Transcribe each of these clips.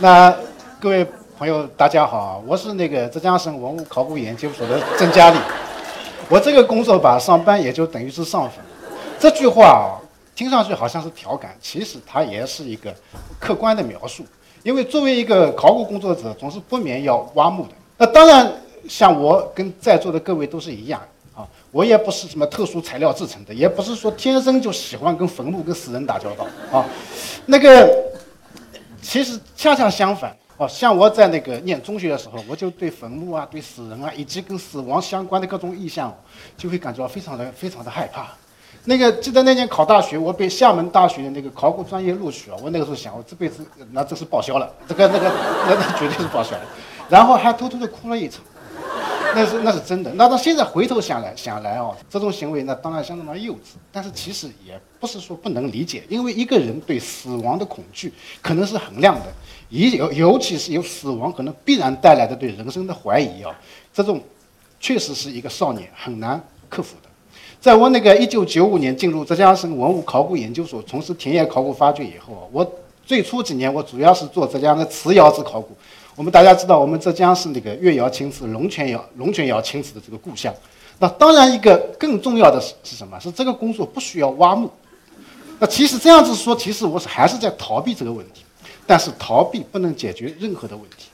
那各位朋友，大家好，我是那个浙江省文物考古研究所的郑佳丽。我这个工作吧，上班也就等于是上坟。这句话啊，听上去好像是调侃，其实它也是一个客观的描述。因为作为一个考古工作者，总是不免要挖墓的。那当然，像我跟在座的各位都是一样啊，我也不是什么特殊材料制成的，也不是说天生就喜欢跟坟墓、跟死人打交道啊。那个，其实恰恰相反。哦，像我在那个念中学的时候，我就对坟墓啊、对死人啊，以及跟死亡相关的各种意象，就会感觉到非常的、非常的害怕。那个记得那年考大学，我被厦门大学的那个考古专业录取了。我那个时候想，我这辈子那这是报销了，这个、那个、那那绝对是报销了。然后还偷偷的哭了一场。那是那是真的。那到现在回头想来想来哦，这种行为那当然相当的幼稚。但是其实也不是说不能理解，因为一个人对死亡的恐惧可能是衡量的，尤尤其是有死亡可能必然带来的对人生的怀疑啊，这种确实是一个少年很难克服的。在我那个一九九五年进入浙江省文物考古研究所从事田野考古发掘以后，我最初几年我主要是做浙江的瓷窑子考古。我们大家知道，我们浙江是那个越窑青瓷、龙泉窑、龙泉窑青瓷的这个故乡。那当然，一个更重要的是是什么？是这个工作不需要挖墓。那其实这样子说，其实我是还是在逃避这个问题。但是逃避不能解决任何的问题，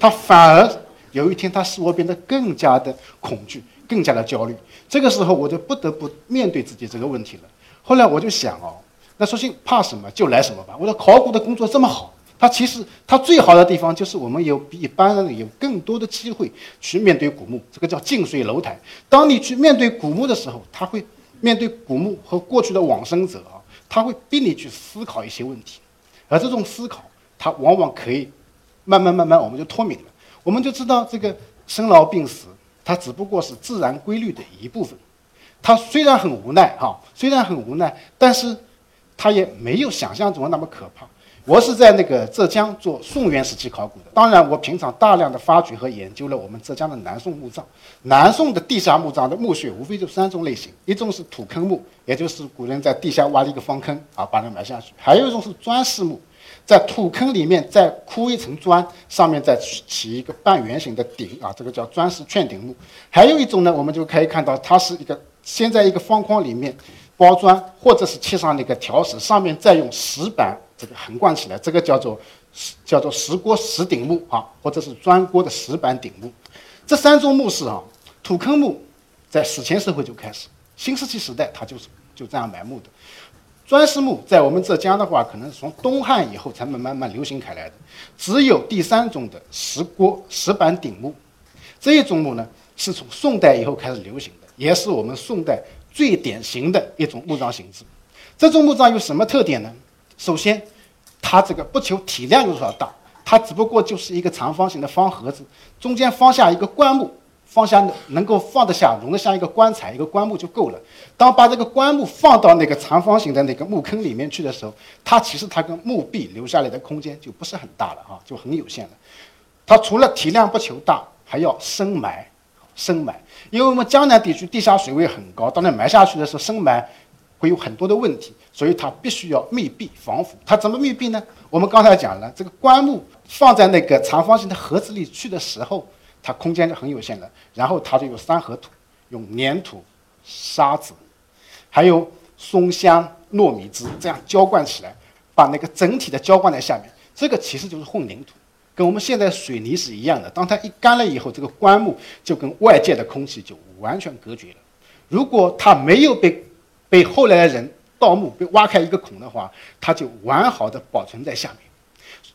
它反而有一天它使我变得更加的恐惧、更加的焦虑。这个时候我就不得不面对自己这个问题了。后来我就想哦，那索性怕什么就来什么吧。我的考古的工作这么好。它其实它最好的地方就是我们有比一般人有更多的机会去面对古墓，这个叫近水楼台。当你去面对古墓的时候，他会面对古墓和过去的往生者啊，他会逼你去思考一些问题，而这种思考，它往往可以慢慢慢慢我们就脱敏了，我们就知道这个生老病死，它只不过是自然规律的一部分。它虽然很无奈哈，虽然很无奈，但是它也没有想象中那么可怕。我是在那个浙江做宋元时期考古的，当然我平常大量的发掘和研究了我们浙江的南宋墓葬。南宋的地下墓葬的墓穴无非就三种类型，一种是土坑墓，也就是古人在地下挖了一个方坑啊，把人埋下去；还有一种是砖室墓，在土坑里面再铺一层砖，上面再起一个半圆形的顶啊，这个叫砖室券顶墓；还有一种呢，我们就可以看到它是一个先在一个方框里面包砖，或者是砌上那个条石，上面再用石板。这个横贯起来，这个叫做叫做石锅石顶墓啊，或者是砖锅的石板顶墓。这三种墓室啊，土坑墓在史前社会就开始，新石器时代它就是就这样埋墓的。砖室墓在我们浙江的话，可能是从东汉以后才慢慢慢流行开来的。只有第三种的石锅石板顶墓，这一种墓呢，是从宋代以后开始流行的，也是我们宋代最典型的一种墓葬形制。这种墓葬有什么特点呢？首先，它这个不求体量有多少大，它只不过就是一个长方形的方盒子，中间放下一个棺木，放下能够放得下、容得下一个棺材、一个棺木就够了。当把这个棺木放到那个长方形的那个墓坑里面去的时候，它其实它跟墓壁留下来的空间就不是很大了啊，就很有限了。它除了体量不求大，还要深埋，深埋，因为我们江南地区地下水位很高，当然埋下去的时候深埋。会有很多的问题，所以它必须要密闭防腐。它怎么密闭呢？我们刚才讲了，这个棺木放在那个长方形的盒子里去的时候，它空间就很有限了。然后它就有三合土，用粘土、沙子，还有松香、糯米汁这样浇灌起来，把那个整体的浇灌在下面。这个其实就是混凝土，跟我们现在水泥是一样的。当它一干了以后，这个棺木就跟外界的空气就完全隔绝了。如果它没有被被后来的人盗墓被挖开一个孔的话，它就完好的保存在下面。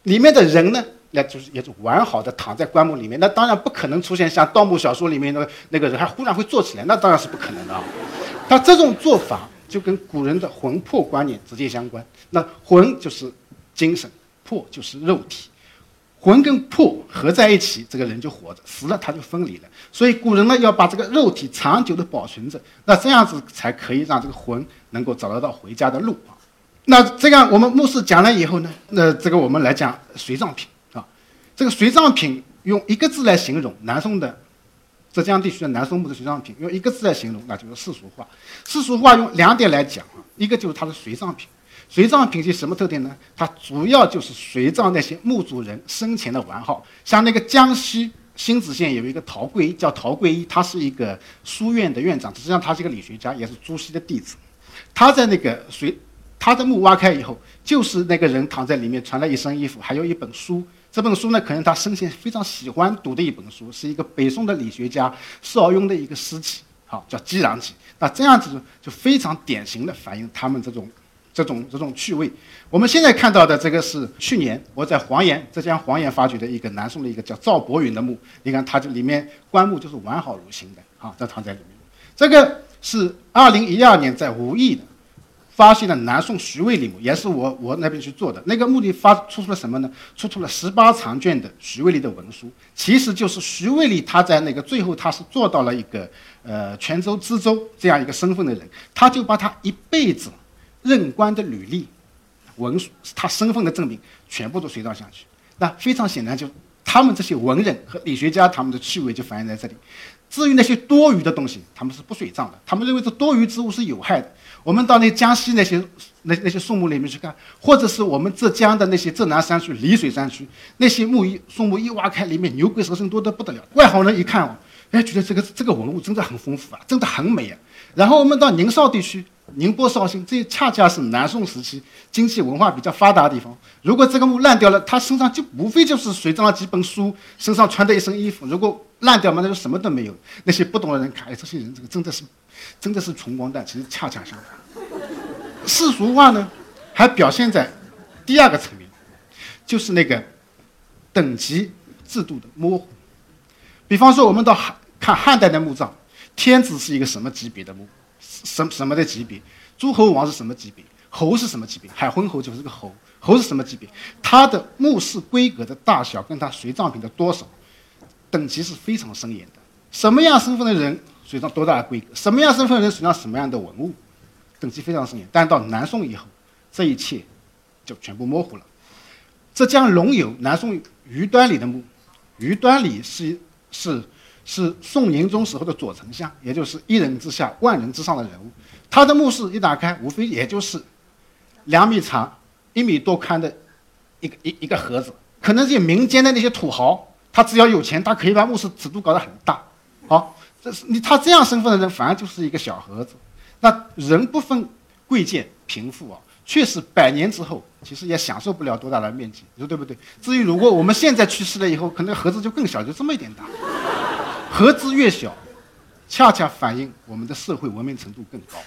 里面的人呢，那就是也是完好的躺在棺木里面。那当然不可能出现像盗墓小说里面的那个人还忽然会坐起来，那当然是不可能的啊。他这种做法就跟古人的魂魄观念直接相关。那魂就是精神，魄就是肉体。魂跟魄合在一起，这个人就活着；死了他就分离了。所以古人呢要把这个肉体长久的保存着，那这样子才可以让这个魂能够找得到回家的路啊。那这样我们牧师讲了以后呢，那这个我们来讲随葬品啊。这个随葬品用一个字来形容南宋的浙江地区的南宋墓的随葬品，用一个字来形容，那就是世俗化。世俗化用两点来讲啊，一个就是它的随葬品。随葬品系什么特点呢？它主要就是随葬那些墓主人生前的完好。像那个江西新子县有一个陶贵，叫陶贵一，他是一个书院的院长，实际上他是一个理学家，也是朱熹的弟子。他在那个随他的墓挖开以后，就是那个人躺在里面，穿了一身衣服，还有一本书。这本书呢，可能他生前非常喜欢读的一本书，是一个北宋的理学家邵雍的一个诗集，好叫《激壤集》。那这样子就非常典型的反映他们这种、这种、这种趣味。我们现在看到的这个是去年我在黄岩浙江黄岩发掘的一个南宋的一个叫赵伯允的墓，你看它这里面棺木就是完好如新的，啊，这躺在里面。这个是二零一二年在无意的。发现了南宋徐渭里墓，也是我我那边去做的。那个墓地发出出了什么呢？出土了十八长卷的徐渭里的文书，其实就是徐渭里他在那个最后他是做到了一个呃泉州知州这样一个身份的人，他就把他一辈子任官的履历、文书、他身份的证明全部都随葬下去。那非常显然，就他们这些文人和理学家他们的趣味就反映在这里。至于那些多余的东西，他们是不随葬的，他们认为这多余之物是有害的。我们到那江西那些那那些宋墓里面去看，或者是我们浙江的那些浙南山区、丽水山区那些墓一宋墓一挖开，里面牛鬼蛇神多得不得了。外行人一看哦，哎，觉得这个这个文物真的很丰富啊，真的很美啊。然后我们到宁绍地区，宁波、绍兴，这恰恰是南宋时期经济文化比较发达的地方。如果这个墓烂掉了，他身上就无非就是随葬了几本书，身上穿的一身衣服。如果烂掉嘛，那就什么都没有。那些不懂的人看，哎，这些人这个真的是。真的是穷光蛋，其实恰恰相反。世俗化呢，还表现在第二个层面，就是那个等级制度的模糊。比方说，我们到汉看汉代的墓葬，天子是一个什么级别的墓？什么什么的级别？诸侯王是什么级别？侯是什么级别？海昏侯就是个侯，侯是什么级别？他的墓室规格的大小，跟他随葬品的多少，等级是非常森严的。什么样身份的人？随葬多大的规格？什么样身份的人随葬什么样的文物？等级非常森严。但到南宋以后，这一切就全部模糊了。浙江龙游南宋余端礼的墓，余端礼是是是宋宁宗时候的左丞相，也就是一人之下万人之上的人物。他的墓室一打开，无非也就是两米长、一米多宽的一个一一个盒子。可能是民间的那些土豪，他只要有钱，他可以把墓室尺度搞得很大。好。这是你他这样身份的人，反而就是一个小盒子。那人不分贵贱贫富啊，确实百年之后，其实也享受不了多大的面积，你说对不对？至于如果我们现在去世了以后，可能盒子就更小，就这么一点大。盒子越小，恰恰反映我们的社会文明程度更高。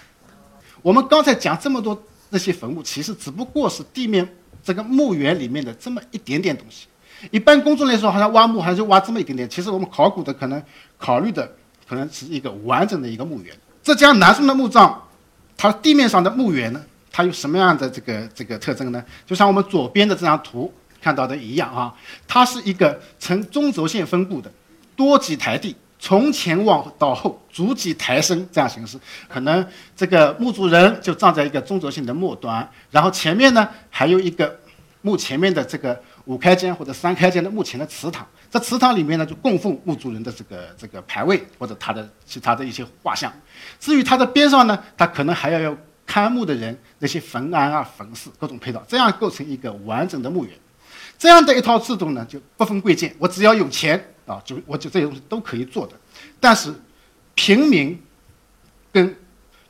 我们刚才讲这么多那些坟墓，其实只不过是地面这个墓园里面的这么一点点东西。一般公众来说，好像挖墓还是挖这么一点点。其实我们考古的可能考虑的。可能是一个完整的一个墓园。浙江南宋的墓葬，它地面上的墓园呢，它有什么样的这个这个特征呢？就像我们左边的这张图看到的一样啊，它是一个呈中轴线分布的多级台地，从前往到后逐级抬升这样形式。可能这个墓主人就站在一个中轴线的末端，然后前面呢还有一个墓前面的这个五开间或者三开间的墓前的祠堂。在祠堂里面呢，就供奉墓主人的这个这个牌位或者他的其他的一些画像。至于它的边上呢，它可能还要有看墓的人那些坟庵啊、坟室各种配套，这样构成一个完整的墓园。这样的一套制度呢，就不分贵贱，我只要有钱啊，就我就这些东西都可以做的。但是平民跟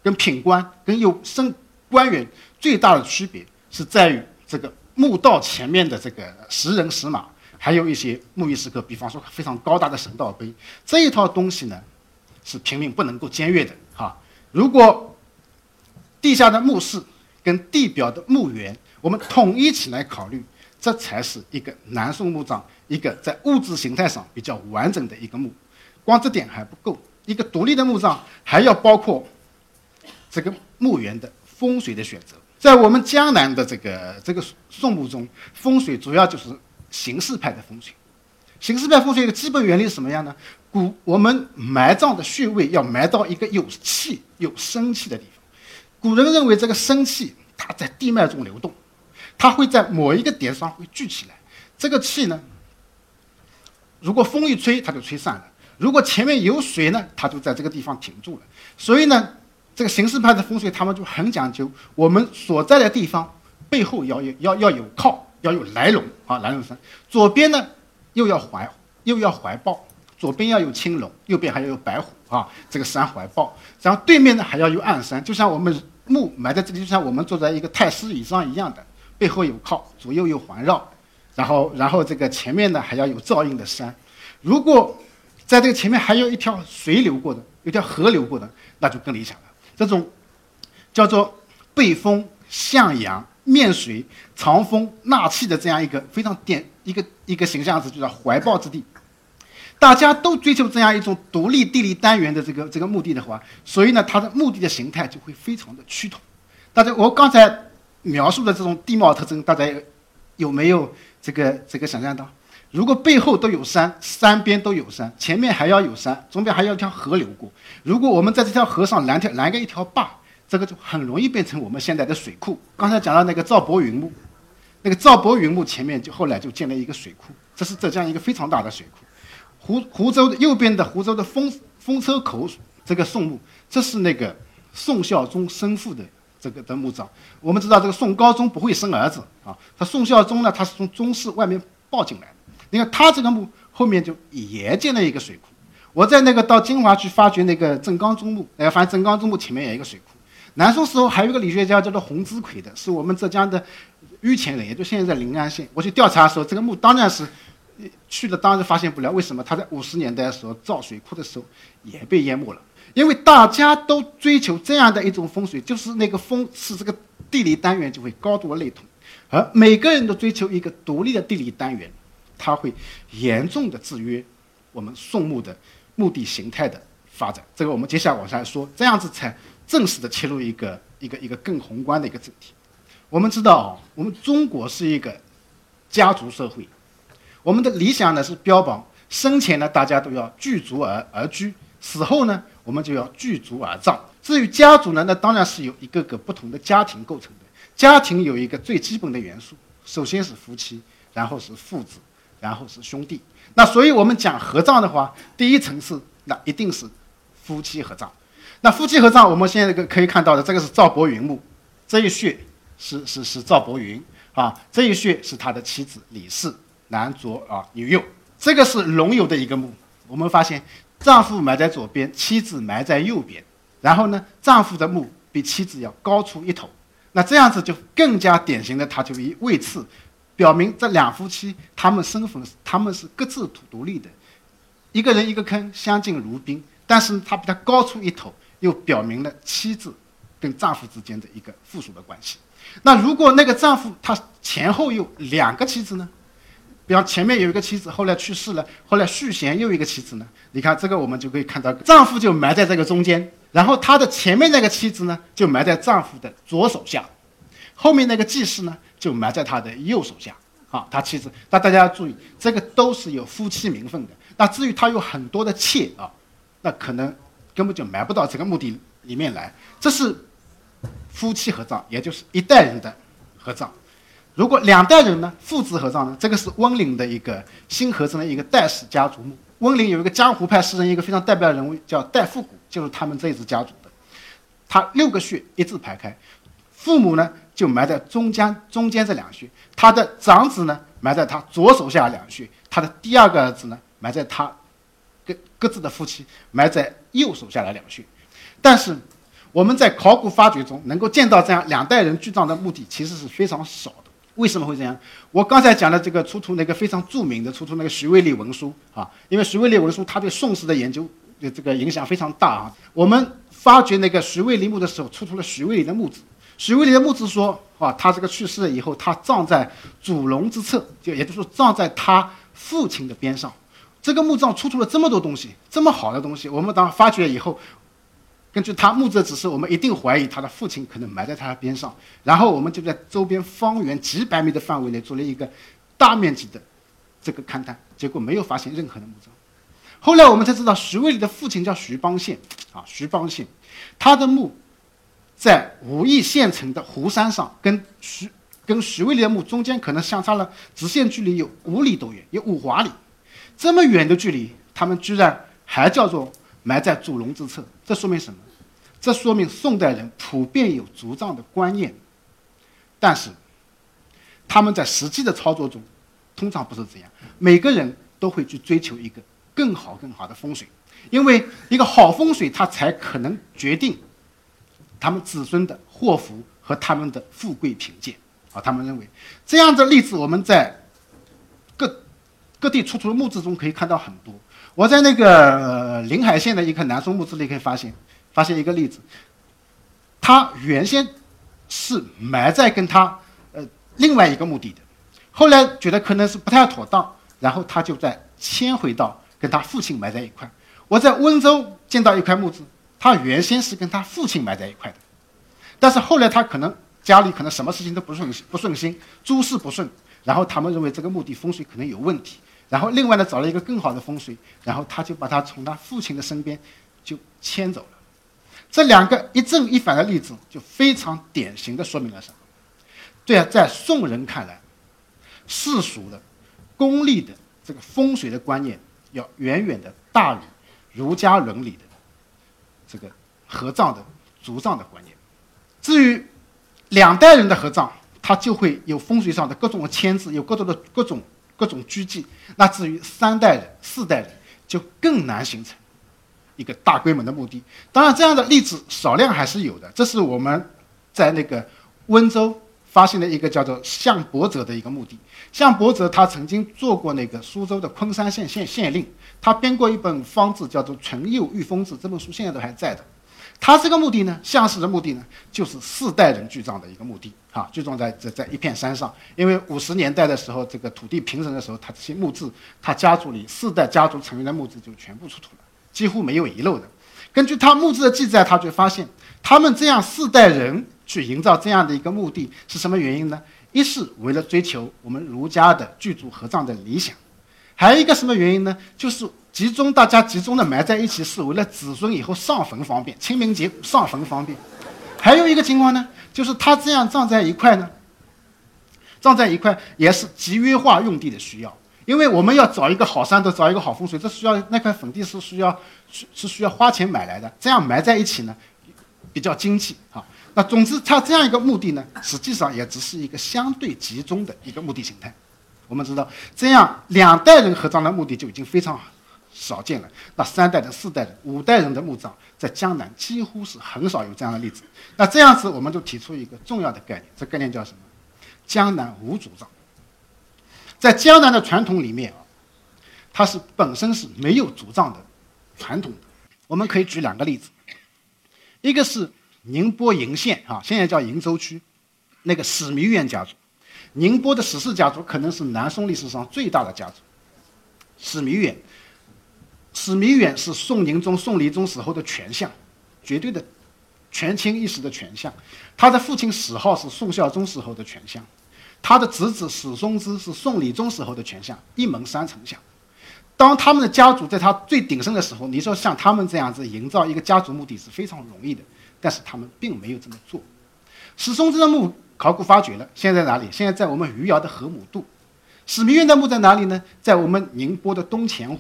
跟品官跟有升官员最大的区别是在于这个墓道前面的这个石人石马。还有一些墓仪石刻，比方说非常高大的神道碑，这一套东西呢，是平民不能够僭越的哈。如果地下的墓室跟地表的墓园，我们统一起来考虑，这才是一个南宋墓葬一个在物质形态上比较完整的一个墓。光这点还不够，一个独立的墓葬还要包括这个墓园的风水的选择。在我们江南的这个这个宋墓中，风水主要就是。形式派的风水，形式派风水的基本原理是什么样呢？古我们埋葬的穴位要埋到一个有气、有生气的地方。古人认为这个生气它在地脉中流动，它会在某一个点上会聚起来。这个气呢，如果风一吹，它就吹散了；如果前面有水呢，它就在这个地方停住了。所以呢，这个形式派的风水他们就很讲究，我们所在的地方背后要有要要有靠，要有来龙啊，来龙山。左边呢又要怀又要怀抱，左边要有青龙，右边还要有白虎啊，这个山怀抱。然后对面呢还要有暗山，就像我们墓埋在这里，就像我们坐在一个太师椅上一样的，背后有靠，左右有环绕，然后然后这个前面呢还要有照应的山。如果在这个前面还有一条水流过的，有条河流过的，那就更理想了。这种叫做背风向阳、面水藏风纳气的这样一个非常典一个一个形象词，就叫怀抱之地。大家都追求这样一种独立地理单元的这个这个目的的话，所以呢，它的目的的形态就会非常的趋同。大家，我刚才描述的这种地貌特征，大家有没有这个这个想象到？如果背后都有山，山边都有山，前面还要有山，中间还要一条河流过。如果我们在这条河上拦条拦个一条坝，这个就很容易变成我们现在的水库。刚才讲到那个赵伯云墓，那个赵伯云墓前面就后来就建了一个水库，这是浙江一个非常大的水库。湖湖州的右边的湖州的风风车口这个宋墓，这是那个宋孝宗生父的这个的墓葬。我们知道这个宋高宗不会生儿子啊，他宋孝宗呢，他是从宗室外面抱进来的。你看他这个墓后面就也建了一个水库。我在那个到金华去发掘那个郑刚中墓，哎，发现郑刚中墓前面有一个水库。南宋时候还有一个理学家叫做洪之奎的，是我们浙江的玉泉人，也就现在在临安县。我去调查的时候，这个墓当然是去了，当然发现不了。为什么？他在五十年代的时候造水库的时候也被淹没了。因为大家都追求这样的一种风水，就是那个风是这个地理单元就会高度类同，而每个人都追求一个独立的地理单元。它会严重的制约我们宋墓的墓地形态的发展。这个我们接下来往下说，这样子才正式的切入一个一个一个更宏观的一个主题。我们知道，我们中国是一个家族社会，我们的理想呢是标榜生前呢大家都要聚族而而居，死后呢我们就要聚族而葬。至于家族呢，那当然是由一个个不同的家庭构成的。家庭有一个最基本的元素，首先是夫妻，然后是父子。然后是兄弟，那所以我们讲合葬的话，第一层次那一定是夫妻合葬。那夫妻合葬，我们现在可可以看到的，这个是赵伯云墓，这一穴是是是赵伯云啊，这一穴是他的妻子李氏，男左啊女右。这个是龙游的一个墓，我们发现丈夫埋在左边，妻子埋在右边，然后呢，丈夫的墓比妻子要高出一头，那这样子就更加典型的，他就以位次。表明这两夫妻他们身份他们是各自独立的，一个人一个坑，相敬如宾。但是他比他高出一头，又表明了妻子跟丈夫之间的一个附属的关系。那如果那个丈夫他前后有两个妻子呢？比方前面有一个妻子，后来去世了，后来续弦又一个妻子呢？你看这个我们就可以看到，丈夫就埋在这个中间，然后他的前面那个妻子呢，就埋在丈夫的左手下，后面那个继室呢？就埋在他的右手下，啊，他妻子。那大家要注意，这个都是有夫妻名分的。那至于他有很多的妾啊，那可能根本就埋不到这个墓地里面来。这是夫妻合葬，也就是一代人的合葬。如果两代人呢，父子合葬呢？这个是温岭的一个新合成的一个戴氏家族墓。温岭有一个江湖派诗人，一个非常代表人物叫戴复古，就是他们这一支家族的。他六个穴一字排开，父母呢？就埋在中间，中间这两穴。他的长子呢，埋在他左手下两穴；他的第二个儿子呢，埋在他各各自的夫妻埋在右手下的两穴。但是我们在考古发掘中能够见到这样两代人聚葬的墓地其实是非常少的。为什么会这样？我刚才讲的这个出土那个非常著名的出土那个徐渭历文书啊，因为徐渭历文书它对宋史的研究的这个影响非常大啊。我们发掘那个徐渭历墓的时候，出土了徐渭历的墓志。徐渭历的墓志说：“啊，他这个去世了以后，他葬在祖龙之侧，就也就是说葬在他父亲的边上。这个墓葬出土了这么多东西，这么好的东西，我们当发掘以后，根据他墓志的指示，我们一定怀疑他的父亲可能埋在他的边上。然后我们就在周边方圆几百米的范围内做了一个大面积的这个勘探，结果没有发现任何的墓葬。后来我们才知道，徐渭历的父亲叫徐邦宪，啊，徐邦宪，他的墓。”在武义县城的湖山上，跟徐跟徐渭历的墓中间可能相差了直线距离有五里多远，有五华里，这么远的距离，他们居然还叫做埋在祖龙之侧，这说明什么？这说明宋代人普遍有族葬的观念。但是，他们在实际的操作中，通常不是这样。每个人都会去追求一个更好、更好的风水，因为一个好风水，它才可能决定他们子孙的祸福和他们的富贵贫贱。啊，他们认为这样的例子，我们在各各地出土的墓志中可以看到很多。我在那个临海县的一个南宋墓志里可以发现，发现一个例子，他原先是埋在跟他呃另外一个墓地的，后来觉得可能是不太妥当，然后他就在迁回到跟他父亲埋在一块。我在温州见到一块墓志，他原先是跟他父亲埋在一块的，但是后来他可能。家里可能什么事情都不顺不顺心，诸事不顺，然后他们认为这个墓地风水可能有问题，然后另外呢找了一个更好的风水，然后他就把他从他父亲的身边就迁走了。这两个一正一反的例子，就非常典型的说明了什么？对啊，在宋人看来，世俗的、功利的这个风水的观念，要远远的大于儒家伦理的这个合葬的族葬的观念。至于，两代人的合葬，它就会有风水上的各种的牵制，有各种的各种各种拘忌。那至于三代人、四代人，就更难形成一个大规模的墓地。当然，这样的例子少量还是有的。这是我们在那个温州发现的一个叫做向伯泽的一个墓地。向伯泽他曾经做过那个苏州的昆山县县县令，他编过一本方志，叫做《淳佑御风志》，这本书现在都还在的。他这个墓地呢，向氏的墓地呢，就是四代人聚葬的一个墓地啊，聚葬在在在一片山上。因为五十年代的时候，这个土地平整的时候，他这些墓志，他家族里四代家族成员的墓志就全部出土了，几乎没有遗漏的。根据他墓志的记载，他就发现，他们这样四代人去营造这样的一个墓地是什么原因呢？一是为了追求我们儒家的聚族合葬的理想，还有一个什么原因呢？就是。集中大家集中的埋在一起，是为了子孙以后上坟方便，清明节上坟方便。还有一个情况呢，就是他这样葬在一块呢，葬在一块也是集约化用地的需要。因为我们要找一个好山头，找一个好风水，这需要那块坟地是需要是是需要花钱买来的。这样埋在一起呢，比较经济啊。那总之，它这样一个墓地呢，实际上也只是一个相对集中的一个墓地形态。我们知道，这样两代人合葬的墓地就已经非常。少见了，那三代人、四代人、五代人的墓葬，在江南几乎是很少有这样的例子。那这样子，我们就提出一个重要的概念，这概念叫什么？江南无主葬。在江南的传统里面啊，它是本身是没有主葬的传统的。我们可以举两个例子，一个是宁波鄞县啊，现在叫鄞州区，那个史弥远家族，宁波的史氏家族可能是南宋历史上最大的家族，史弥远。史弥远是宋宁宗、宋理宗时候的权相，绝对的权倾一时的权相。他的父亲史浩是宋孝宗时候的权相，他的侄子史松之是宋理宗时候的权相，一门三丞相。当他们的家族在他最鼎盛的时候，你说像他们这样子营造一个家族墓地是非常容易的，但是他们并没有这么做。史松之的墓考古发掘了，现在在哪里？现在在我们余姚的河姆渡。史弥远的墓在哪里呢？在我们宁波的东钱湖。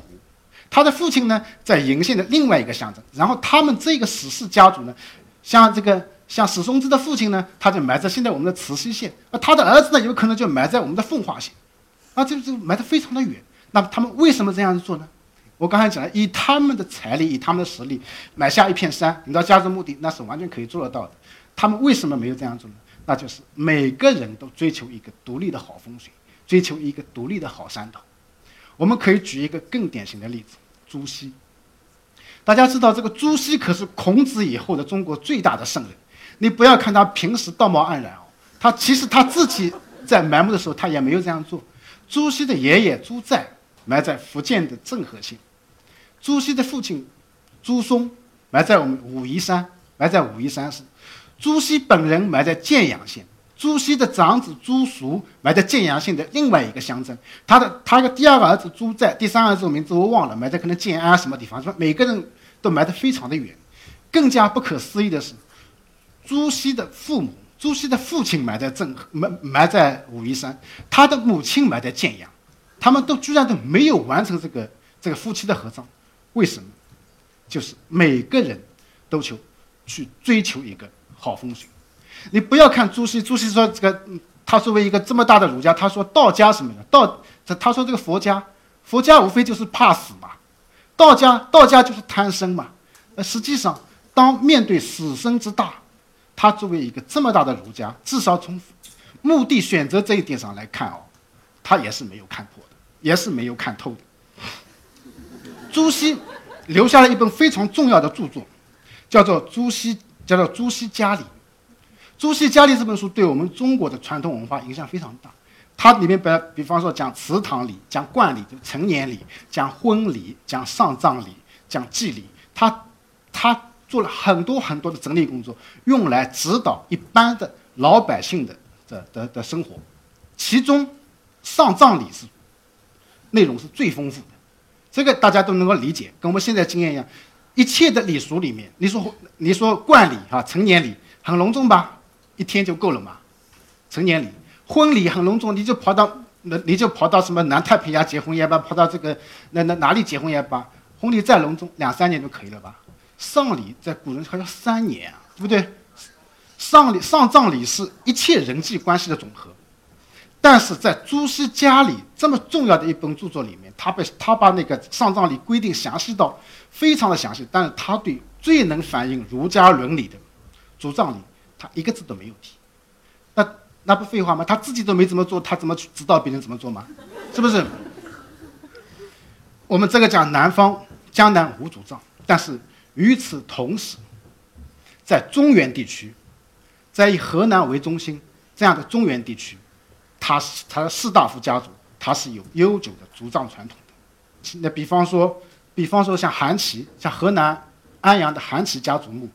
他的父亲呢，在鄞县的另外一个乡镇，然后他们这个史氏家族呢，像这个像史松之的父亲呢，他就埋在现在我们的慈溪县，那他的儿子呢，有可能就埋在我们的奉化县，啊，这就埋得非常的远。那么他们为什么这样做呢？我刚才讲了，以他们的财力，以他们的实力，买下一片山，你到家族墓地，那是完全可以做得到的。他们为什么没有这样做呢？那就是每个人都追求一个独立的好风水，追求一个独立的好山头。我们可以举一个更典型的例子，朱熹。大家知道，这个朱熹可是孔子以后的中国最大的圣人。你不要看他平时道貌岸然哦，他其实他自己在埋墓的时候，他也没有这样做。朱熹的爷爷朱载埋在福建的政和县，朱熹的父亲朱松埋在我们武夷山，埋在武夷山市，朱熹本人埋在建阳县。朱熹的长子朱叔埋在建阳县的另外一个乡镇，他的他的第二个儿子朱载，第三个儿子名字我忘了，埋在可能建安什么地方，说每个人都埋得非常的远。更加不可思议的是，朱熹的父母，朱熹的父亲埋在镇埋埋在武夷山，他的母亲埋在建阳，他们都居然都没有完成这个这个夫妻的合葬，为什么？就是每个人都求去追求一个好风水。你不要看朱熹，朱熹说这个他作为一个这么大的儒家，他说道家什么呢？道他他说这个佛家，佛家无非就是怕死嘛，道家道家就是贪生嘛。那实际上，当面对死生之大，他作为一个这么大的儒家，至少从目的选择这一点上来看哦，他也是没有看破的，也是没有看透的。朱熹留下了一本非常重要的著作，叫做《朱熹》，叫做《朱熹家礼》。《朱熹家礼》这本书对我们中国的传统文化影响非常大。它里面比比方说讲祠堂礼、讲冠礼、就成年礼、讲婚礼、讲丧葬礼、讲祭礼，他他做了很多很多的整理工作，用来指导一般的老百姓的的的的生活。其中，丧葬礼是内容是最丰富的。这个大家都能够理解，跟我们现在经验一样，一切的礼俗里面，你说你说冠礼啊，成年礼很隆重吧，一天就够了嘛。成年礼、婚礼很隆重，你就跑到那，你就跑到什么南太平洋结婚也罢，跑到这个那那哪里结婚也罢，婚礼再隆重，两三年就可以了吧。丧礼在古人还要三年啊，对不对？丧礼、丧葬礼是一切人际关系的总和。但是在朱熹家里这么重要的一本著作里面，他被他把那个丧葬礼规定详细到非常的详细，但是他对最能反映儒家伦理的主葬礼，他一个字都没有提。那那不废话吗？他自己都没怎么做，他怎么去指导别人怎么做吗？是不是？我们这个讲南方江南无主葬，但是与此同时，在中原地区，在以河南为中心这样的中原地区。他是他的士大夫家族，他是有悠久的族葬传统的。那比方说，比方说像韩琦，像河南安阳的韩琦家族墓，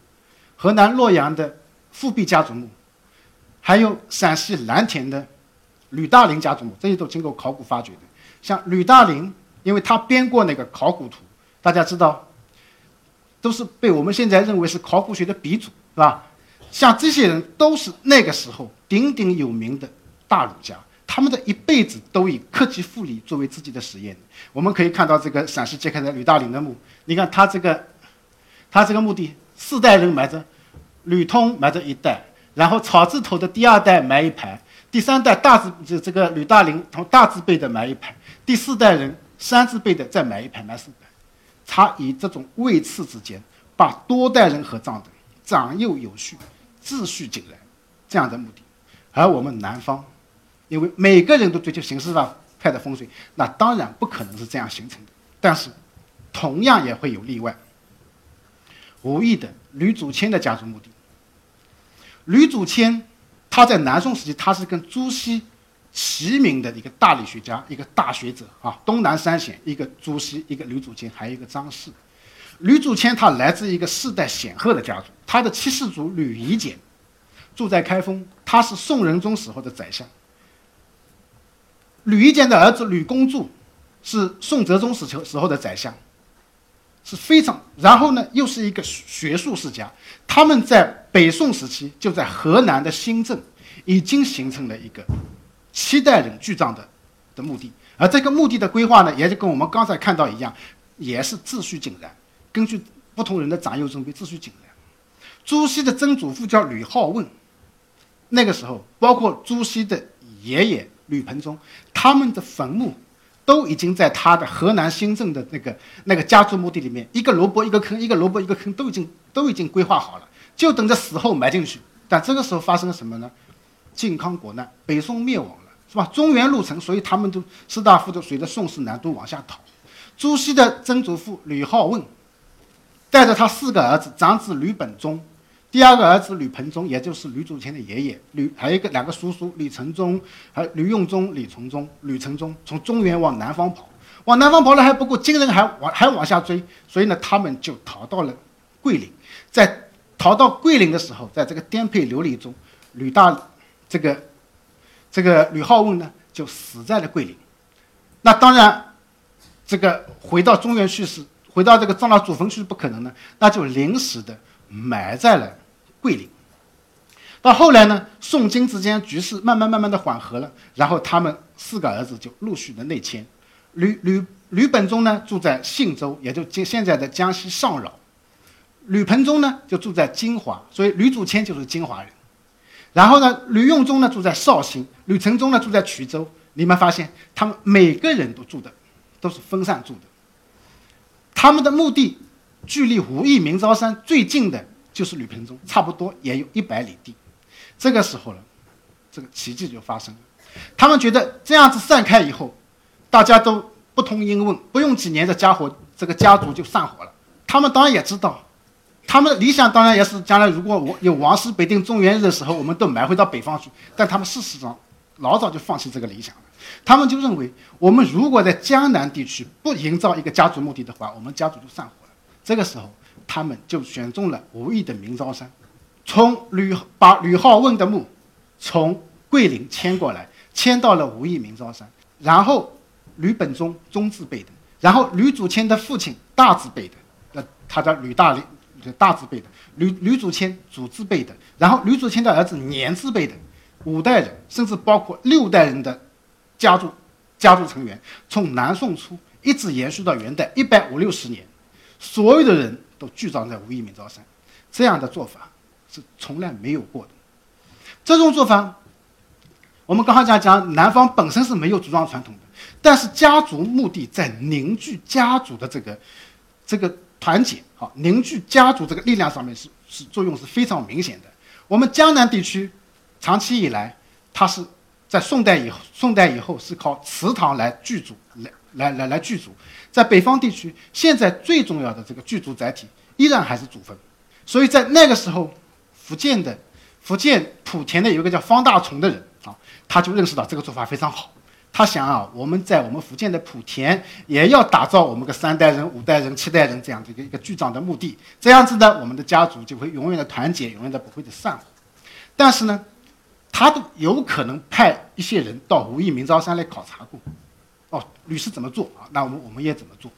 河南洛阳的富弼家族墓，还有陕西蓝田的吕大林家族墓，这些都经过考古发掘的。像吕大林，因为他编过那个考古图，大家知道，都是被我们现在认为是考古学的鼻祖，是吧？像这些人都是那个时候鼎鼎有名的。大儒家，他们的一辈子都以克己复礼作为自己的实验。我们可以看到这个陕西揭开的吕大林的墓，你看他这个，他这个墓地四代人埋着，吕通埋着一代，然后草字头的第二代埋一排，第三代大字就这个吕大林从大字辈的埋一排，第四代人三字辈的再埋一排，埋四。他以这种位次之间，把多代人合葬的长幼有序、秩序井然这样的目的，而我们南方。因为每个人都追求形式上派的风水，那当然不可能是这样形成的。但是，同样也会有例外。无意的吕祖谦的家族墓地。吕祖谦，他在南宋时期，他是跟朱熹齐名的一个大理学家，一个大学者啊。东南三贤，一个朱熹，一个吕祖谦，还有一个张氏。吕祖谦他来自一个世代显赫的家族，他的七世祖吕夷简住在开封，他是宋仁宗时候的宰相。吕夷简的儿子吕公著是宋哲宗时时时候的宰相，是非常，然后呢又是一个学术世家。他们在北宋时期就在河南的新郑已经形成了一个七代人聚葬的的墓地，而这个墓地的规划呢，也就跟我们刚才看到一样，也是秩序井然，根据不同人的长幼尊卑，秩序井然。朱熹的曾祖父叫吕好问，那个时候包括朱熹的爷爷。吕盆中，他们的坟墓都已经在他的河南新郑的那个那个家族墓地里面，一个萝卜一个坑，一个萝卜一个坑，都已经都已经规划好了，就等着死后埋进去。但这个时候发生了什么呢？靖康国难，北宋灭亡，是吧？中原入城，所以他们都士大夫都随着宋氏南都往下逃。朱熹的曾祖父吕好问，带着他四个儿子，长子吕本忠。第二个儿子吕盆中，也就是吕祖谦的爷爷，吕还有一个两个叔叔吕承宗，还吕用中、吕从中、吕承宗，从中原往南方跑，往南方跑了还不够，金人还往还往下追，所以呢，他们就逃到了桂林。在逃到桂林的时候，在这个颠沛流离中，吕大这个这个吕好问呢，就死在了桂林。那当然，这个回到中原去是，回到这个葬到祖坟去是不可能的，那就临时的埋在了。桂林，到后来呢，宋金之间局势慢慢慢慢的缓和了，然后他们四个儿子就陆续的内迁。吕吕吕本中呢住在信州，也就今现在的江西上饶；吕盆中呢就住在金华，所以吕祖谦就是金华人。然后呢，吕用中呢住在绍兴，吕承宗呢住在衢州。你们发现，他们每个人都住的都是分散住的。他们的墓地距离武义明昭山最近的就是吕平中，差不多也有一百里地。这个时候呢，这个奇迹就发生了。他们觉得这样子散开以后，大家都不通音问，不用几年，这家伙这个家族就散伙了。他们当然也知道。他们理想当然也是将来如果我有王师北定中原日的时候，我们都埋回到北方去。但他们事实上老早就放弃这个理想了。他们就认为，我们如果在江南地区不营造一个家族墓地的话，我们家族就散伙了。这个时候，他们就选中了吴义的明昭山，从吕把吕浩问的墓从桂林迁过来，迁到了吴义明昭山。然后吕本中中字辈的，然后吕祖谦的父亲大字辈的，那他叫吕大林。大字辈的吕吕祖谦祖字辈的，然后吕祖谦的儿子年字辈的，五代人甚至包括六代人的家族家族成员，从南宋初一直延续到元代一百五六十年，所有的人都聚葬在武义明昭山，这样的做法是从来没有过的。这种做法，我们刚才讲讲南方本身是没有族葬传统的，但是家族墓地在凝聚家族的这个这个。团结凝聚家族这个力量上面是是作用是非常明显的。我们江南地区长期以来，它是在宋代以后，宋代以后是靠祠堂来聚族，来来来来聚族。在北方地区，现在最重要的这个聚族载体依然还是祖坟。所以在那个时候，福建的福建莆田的有一个叫方大虫的人啊，他就认识到这个做法非常好。他想啊，我们在我们福建的莆田也要打造我们个三代人、五代人、七代人这样的一个一个聚葬的墓地，这样子呢，我们的家族就会永远的团结，永远的不会的散伙。但是呢，他都有可能派一些人到武义明昭山来考察过，哦，吕氏怎么做啊？那我们我们也怎么做？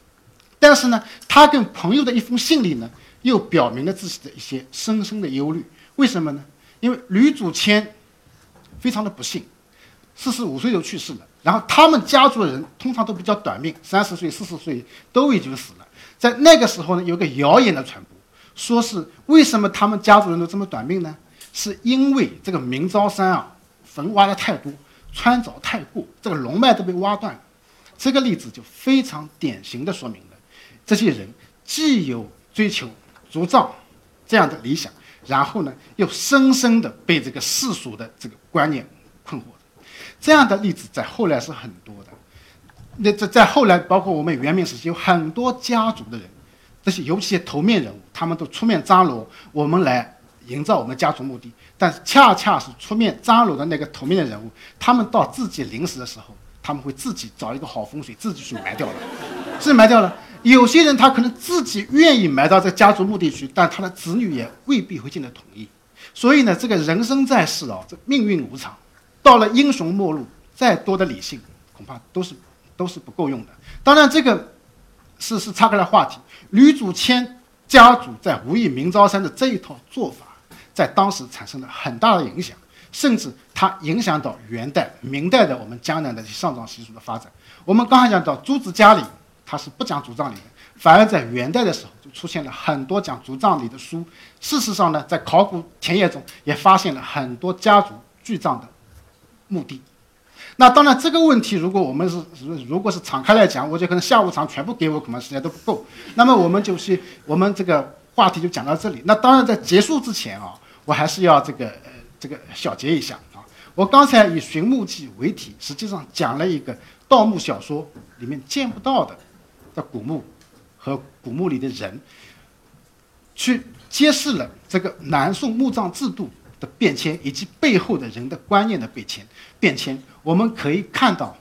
但是呢，他跟朋友的一封信里呢，又表明了自己的一些深深的忧虑。为什么呢？因为吕祖谦非常的不幸，四十五岁就去世了。然后他们家族的人通常都比较短命，三十岁、四十岁都已经死了。在那个时候呢，有个谣言的传播，说是为什么他们家族人都这么短命呢？是因为这个明昭山啊，坟挖的太多，穿凿太过，这个龙脉都被挖断了。这个例子就非常典型的说明了，这些人既有追求族葬这样的理想，然后呢，又深深的被这个世俗的这个观念困惑。这样的例子在后来是很多的，那在在后来，包括我们元明时期，有很多家族的人，这些尤其是头面人物，他们都出面张罗，我们来营造我们家族墓地。但是恰恰是出面张罗的那个头面人物，他们到自己临死的时候，他们会自己找一个好风水，自己去埋掉了，是埋掉了。有些人他可能自己愿意埋到这家族墓地去，但他的子女也未必会进得同意。所以呢，这个人生在世啊，这命运无常。到了英雄末路，再多的理性恐怕都是都是不够用的。当然，这个是是岔开了话题。吕祖谦家族在吴义明昭山的这一套做法，在当时产生了很大的影响，甚至它影响到元代、明代的我们江南的上葬习俗的发展。我们刚才讲到朱子家里，他是不讲族葬礼的，反而在元代的时候就出现了很多讲族葬礼的书。事实上呢，在考古田野中也发现了很多家族聚葬的。目的，那当然这个问题，如果我们是如果是敞开来讲，我就可能下午场全部给我，可能时间都不够。那么我们就是我们这个话题就讲到这里。那当然在结束之前啊，我还是要这个呃这个小结一下啊。我刚才以《寻墓记》为题，实际上讲了一个盗墓小说里面见不到的的古墓和古墓里的人，去揭示了这个南宋墓葬制度。变迁以及背后的人的观念的变迁，变迁，我们可以看到，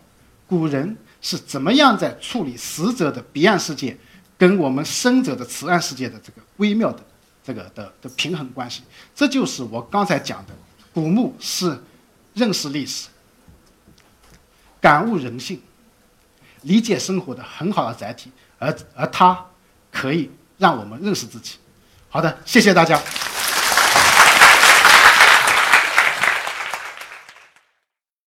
古人是怎么样在处理死者的彼岸世界，跟我们生者的此岸世界的这个微妙的这个的的平衡关系。这就是我刚才讲的，古墓是认识历史、感悟人性、理解生活的很好的载体，而而它可以让我们认识自己。好的，谢谢大家。